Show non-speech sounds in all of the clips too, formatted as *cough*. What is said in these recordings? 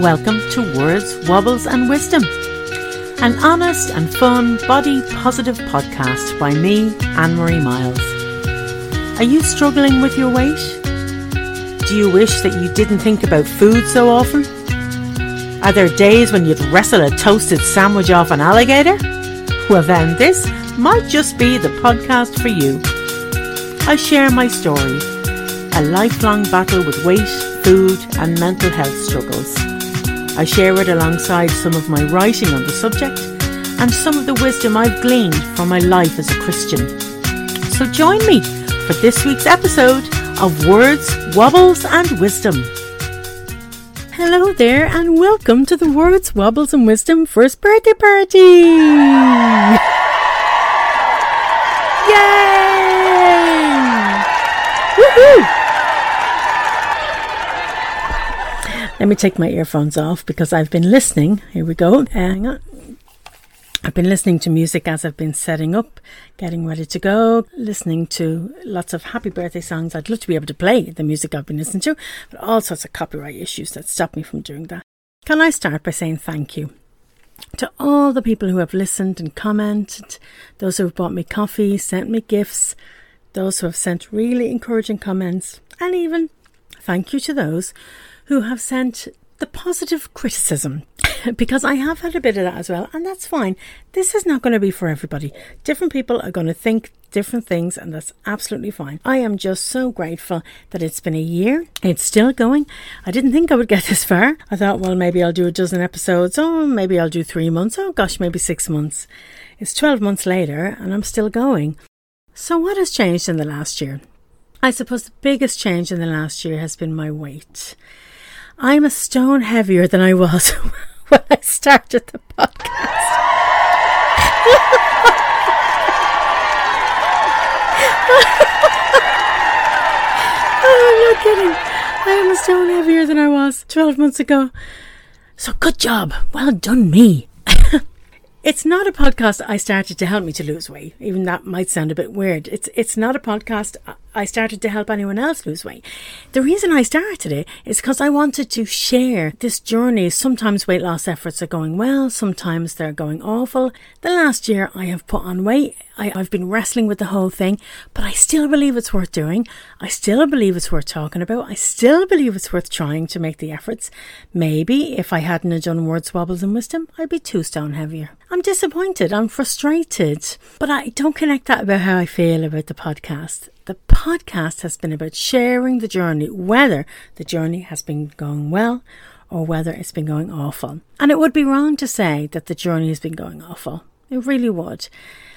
Welcome to Words, Wobbles and Wisdom, an honest and fun body positive podcast by me, Anne Marie Miles. Are you struggling with your weight? Do you wish that you didn't think about food so often? Are there days when you'd wrestle a toasted sandwich off an alligator? Well, then, this might just be the podcast for you. I share my story, a lifelong battle with weight, food, and mental health struggles. I share it alongside some of my writing on the subject and some of the wisdom I've gleaned from my life as a Christian. So join me for this week's episode of Words, Wobbles and Wisdom. Hello there, and welcome to the Words, Wobbles and Wisdom first birthday party! *laughs* Yay! Let me take my earphones off because I've been listening. Here we go. Hang on. I've been listening to music as I've been setting up, getting ready to go, listening to lots of happy birthday songs. I'd love to be able to play the music I've been listening to, but all sorts of copyright issues that stop me from doing that. Can I start by saying thank you to all the people who have listened and commented, those who have bought me coffee, sent me gifts, those who have sent really encouraging comments, and even thank you to those who have sent the positive criticism *laughs* because I have had a bit of that as well, and that's fine. This is not going to be for everybody. Different people are going to think different things, and that's absolutely fine. I am just so grateful that it's been a year. It's still going. I didn't think I would get *laughs* this far. I thought, well, maybe I'll do a dozen episodes. Oh, maybe I'll do three months. Oh, gosh, maybe six months. It's 12 months later, and I'm still going. So, what has changed in the last year? I suppose the biggest change in the last year has been my weight. I'm a stone heavier than I was *laughs* when I started the podcast. *laughs* Oh, I'm not kidding. I am a stone heavier than I was 12 months ago. So good job. Well done, me. *laughs* It's not a podcast I started to help me to lose weight. Even that might sound a bit weird. It's it's not a podcast I started to help anyone else lose weight. The reason I started it is because I wanted to share this journey. Sometimes weight loss efforts are going well, sometimes they're going awful. The last year I have put on weight. I, I've been wrestling with the whole thing, but I still believe it's worth doing. I still believe it's worth talking about. I still believe it's worth trying to make the efforts. Maybe if I hadn't done words, wobbles, and wisdom, I'd be two stone heavier. I'm disappointed. I'm frustrated. But I don't connect that about how I feel about the podcast. The podcast has been about sharing the journey, whether the journey has been going well or whether it's been going awful. And it would be wrong to say that the journey has been going awful. It really would.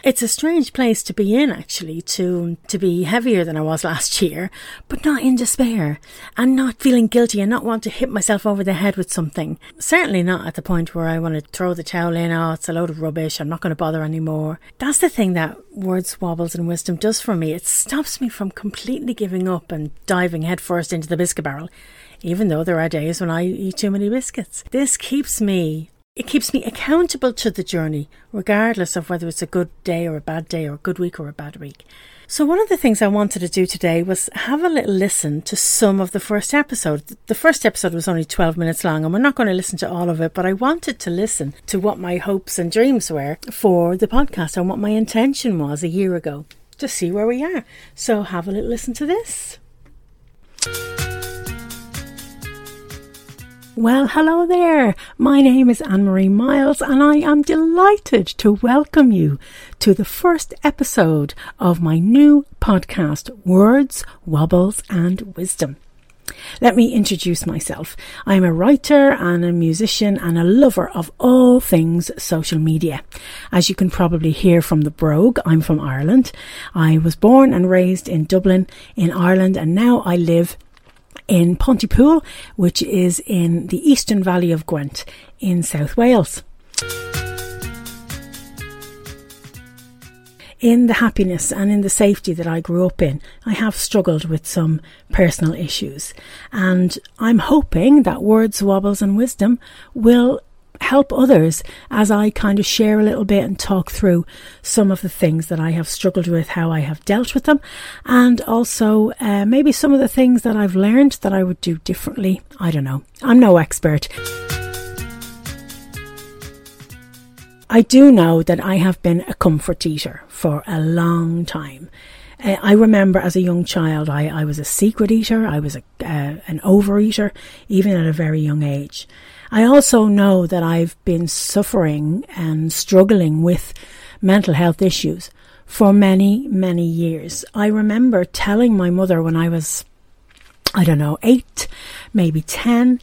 It's a strange place to be in, actually, to, to be heavier than I was last year, but not in despair and not feeling guilty and not want to hit myself over the head with something. Certainly not at the point where I want to throw the towel in, oh, it's a load of rubbish, I'm not going to bother anymore. That's the thing that words, wobbles, and wisdom does for me. It stops me from completely giving up and diving headfirst into the biscuit barrel even though there are days when I eat too many biscuits. This keeps me it keeps me accountable to the journey, regardless of whether it's a good day or a bad day or a good week or a bad week. So, one of the things I wanted to do today was have a little listen to some of the first episode. The first episode was only 12 minutes long, and we're not going to listen to all of it, but I wanted to listen to what my hopes and dreams were for the podcast and what my intention was a year ago to see where we are. So, have a little listen to this. Well, hello there. My name is Anne Marie Miles, and I am delighted to welcome you to the first episode of my new podcast, Words, Wobbles, and Wisdom. Let me introduce myself. I am a writer and a musician and a lover of all things social media. As you can probably hear from the brogue, I'm from Ireland. I was born and raised in Dublin in Ireland and now I live in Pontypool, which is in the eastern valley of Gwent in South Wales. in the happiness and in the safety that I grew up in, I have struggled with some personal issues. And I'm hoping that words, wobbles, and wisdom will help others as I kind of share a little bit and talk through some of the things that I have struggled with, how I have dealt with them, and also uh, maybe some of the things that I've learned that I would do differently. I don't know. I'm no expert. I do know that I have been a comfort eater for a long time. Uh, I remember as a young child, I, I was a secret eater, I was a, uh, an overeater, even at a very young age. I also know that I've been suffering and struggling with mental health issues for many, many years. I remember telling my mother when I was, I don't know, eight, maybe 10,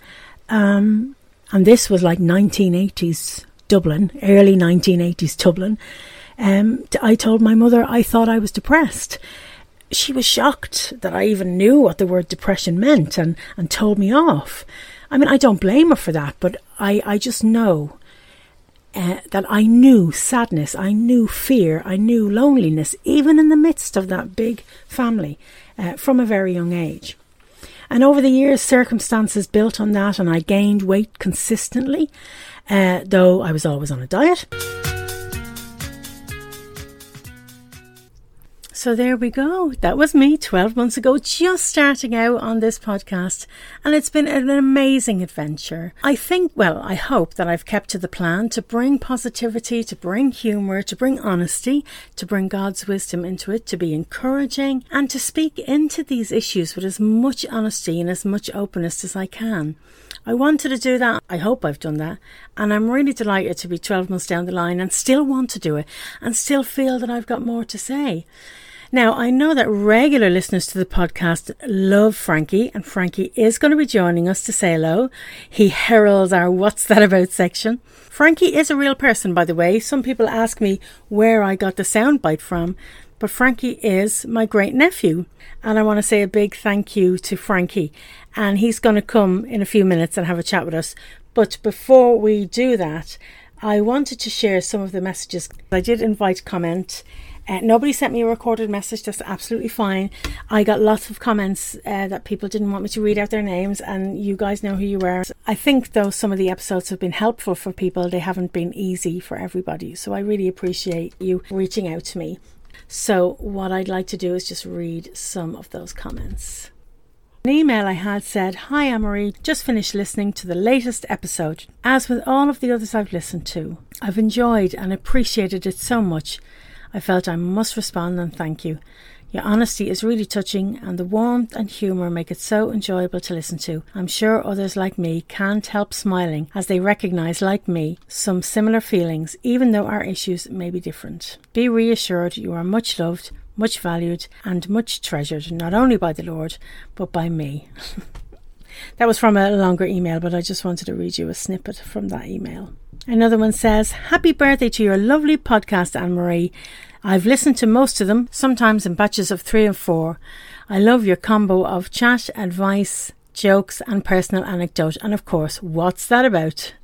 um, and this was like 1980s Dublin, early 1980s Dublin. Um, I told my mother I thought I was depressed. She was shocked that I even knew what the word depression meant and, and told me off. I mean, I don't blame her for that, but I, I just know uh, that I knew sadness, I knew fear, I knew loneliness, even in the midst of that big family uh, from a very young age. And over the years, circumstances built on that, and I gained weight consistently, uh, though I was always on a diet. So there we go. That was me 12 months ago, just starting out on this podcast. And it's been an amazing adventure. I think, well, I hope that I've kept to the plan to bring positivity, to bring humour, to bring honesty, to bring God's wisdom into it, to be encouraging, and to speak into these issues with as much honesty and as much openness as I can. I wanted to do that. I hope I've done that. And I'm really delighted to be 12 months down the line and still want to do it and still feel that I've got more to say. Now, I know that regular listeners to the podcast love Frankie, and Frankie is going to be joining us to say hello. He heralds our What's That About section. Frankie is a real person, by the way. Some people ask me where I got the soundbite from, but Frankie is my great nephew. And I want to say a big thank you to Frankie. And he's going to come in a few minutes and have a chat with us. But before we do that, I wanted to share some of the messages. I did invite comment uh, nobody sent me a recorded message. That's absolutely fine. I got lots of comments uh, that people didn't want me to read out their names, and you guys know who you are. I think, though, some of the episodes have been helpful for people, they haven't been easy for everybody. So I really appreciate you reaching out to me. So, what I'd like to do is just read some of those comments. An email I had said, Hi Anne-Marie, just finished listening to the latest episode. As with all of the others I've listened to, I've enjoyed and appreciated it so much I felt I must respond and thank you. Your honesty is really touching, and the warmth and humour make it so enjoyable to listen to. I'm sure others like me can't help smiling as they recognise, like me, some similar feelings, even though our issues may be different. Be reassured you are much loved, much valued, and much treasured, not only by the Lord, but by me. *laughs* that was from a longer email, but I just wanted to read you a snippet from that email. Another one says, Happy birthday to your lovely podcast, Anne Marie. I've listened to most of them, sometimes in batches of three and four. I love your combo of chat, advice, jokes, and personal anecdote. And of course, what's that about?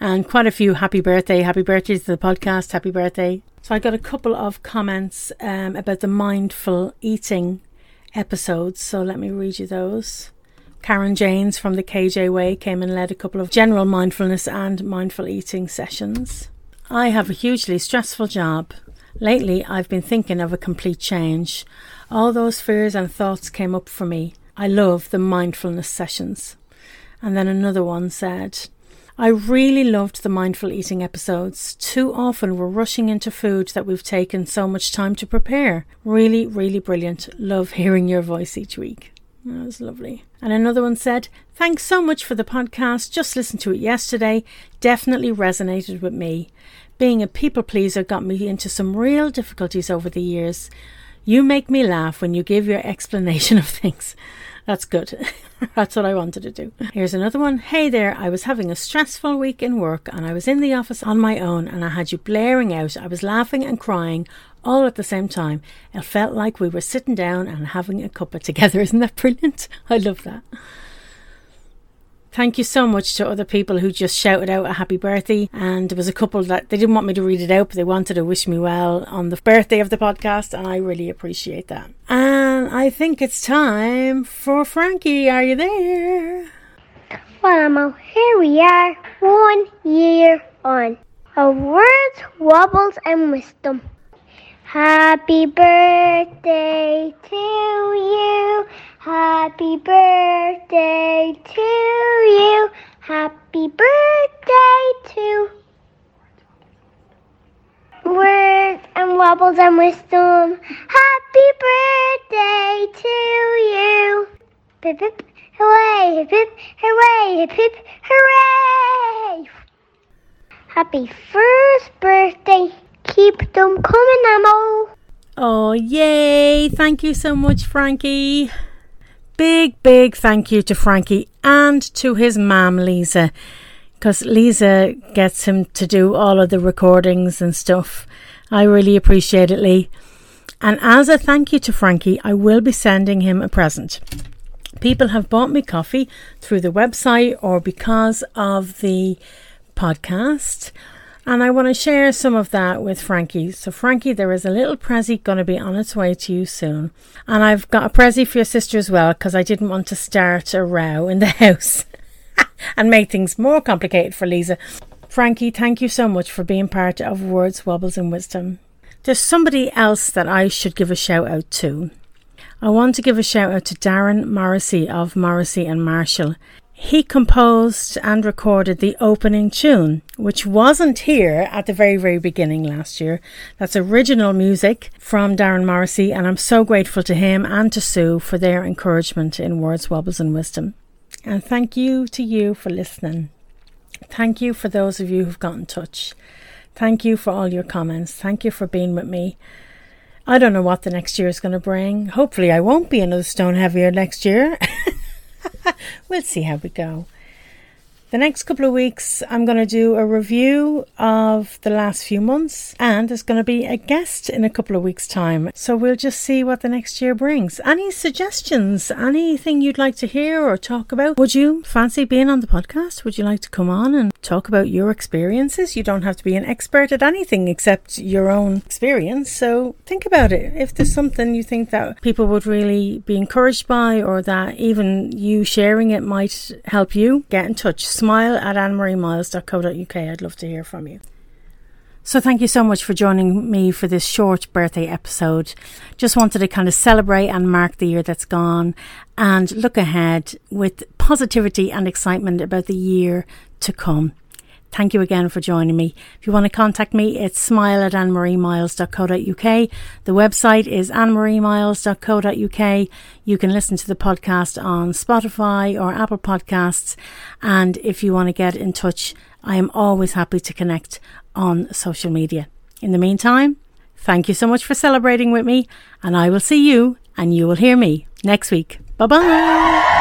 And quite a few happy birthday, happy birthday to the podcast, happy birthday. So I got a couple of comments um, about the mindful eating episodes. So let me read you those. Karen Janes from the KJ Way came and led a couple of general mindfulness and mindful eating sessions. I have a hugely stressful job. Lately, I've been thinking of a complete change. All those fears and thoughts came up for me. I love the mindfulness sessions. And then another one said, I really loved the mindful eating episodes. Too often we're rushing into food that we've taken so much time to prepare. Really, really brilliant. Love hearing your voice each week. Oh, that was lovely. And another one said, Thanks so much for the podcast. Just listened to it yesterday. Definitely resonated with me. Being a people pleaser got me into some real difficulties over the years. You make me laugh when you give your explanation of things. That's good. *laughs* That's what I wanted to do. Here's another one. Hey there, I was having a stressful week in work and I was in the office on my own and I had you blaring out. I was laughing and crying all at the same time. It felt like we were sitting down and having a cuppa together. *laughs* Isn't that brilliant? I love that. Thank you so much to other people who just shouted out a happy birthday. And there was a couple that they didn't want me to read it out, but they wanted to wish me well on the birthday of the podcast. And I really appreciate that. And I think it's time for Frankie. Are you there? Well, here we are, one year on. Of words, wobbles, and wisdom. Happy birthday to you. Happy birthday to you. Happy birthday to words and wobbles and wisdom. Happy birthday to you. Hip hip hooray, hip hooray, hip hooray. Happy first birthday. Keep them coming, Amo. Oh, yay! Thank you so much, Frankie. Big, big thank you to Frankie and to his mum, Lisa, because Lisa gets him to do all of the recordings and stuff. I really appreciate it, Lee. And as a thank you to Frankie, I will be sending him a present. People have bought me coffee through the website or because of the podcast. And I want to share some of that with Frankie. So, Frankie, there is a little prezi going to be on its way to you soon. And I've got a prezi for your sister as well because I didn't want to start a row in the *laughs* house *laughs* and make things more complicated for Lisa. Frankie, thank you so much for being part of Words, Wobbles, and Wisdom. There's somebody else that I should give a shout out to. I want to give a shout out to Darren Morrissey of Morrissey and Marshall. He composed and recorded the opening tune, which wasn't here at the very, very beginning last year. That's original music from Darren Morrissey, and I'm so grateful to him and to Sue for their encouragement in Words, Wobbles, and Wisdom. And thank you to you for listening. Thank you for those of you who've got in touch. Thank you for all your comments. Thank you for being with me. I don't know what the next year is going to bring. Hopefully, I won't be another stone heavier next year. *laughs* we'll see how we go. The next couple of weeks, I'm going to do a review of the last few months, and there's going to be a guest in a couple of weeks' time. So we'll just see what the next year brings. Any suggestions? Anything you'd like to hear or talk about? Would you fancy being on the podcast? Would you like to come on and talk about your experiences? You don't have to be an expert at anything except your own experience. So think about it. If there's something you think that people would really be encouraged by, or that even you sharing it might help you, get in touch smile at annemariemiles.co.uk. I'd love to hear from you. So, thank you so much for joining me for this short birthday episode. Just wanted to kind of celebrate and mark the year that's gone and look ahead with positivity and excitement about the year to come. Thank you again for joining me. If you want to contact me, it's smile at annemariemiles.co.uk. The website is annemariemiles.co.uk. You can listen to the podcast on Spotify or Apple Podcasts. And if you want to get in touch, I am always happy to connect on social media. In the meantime, thank you so much for celebrating with me, and I will see you and you will hear me next week. Bye bye.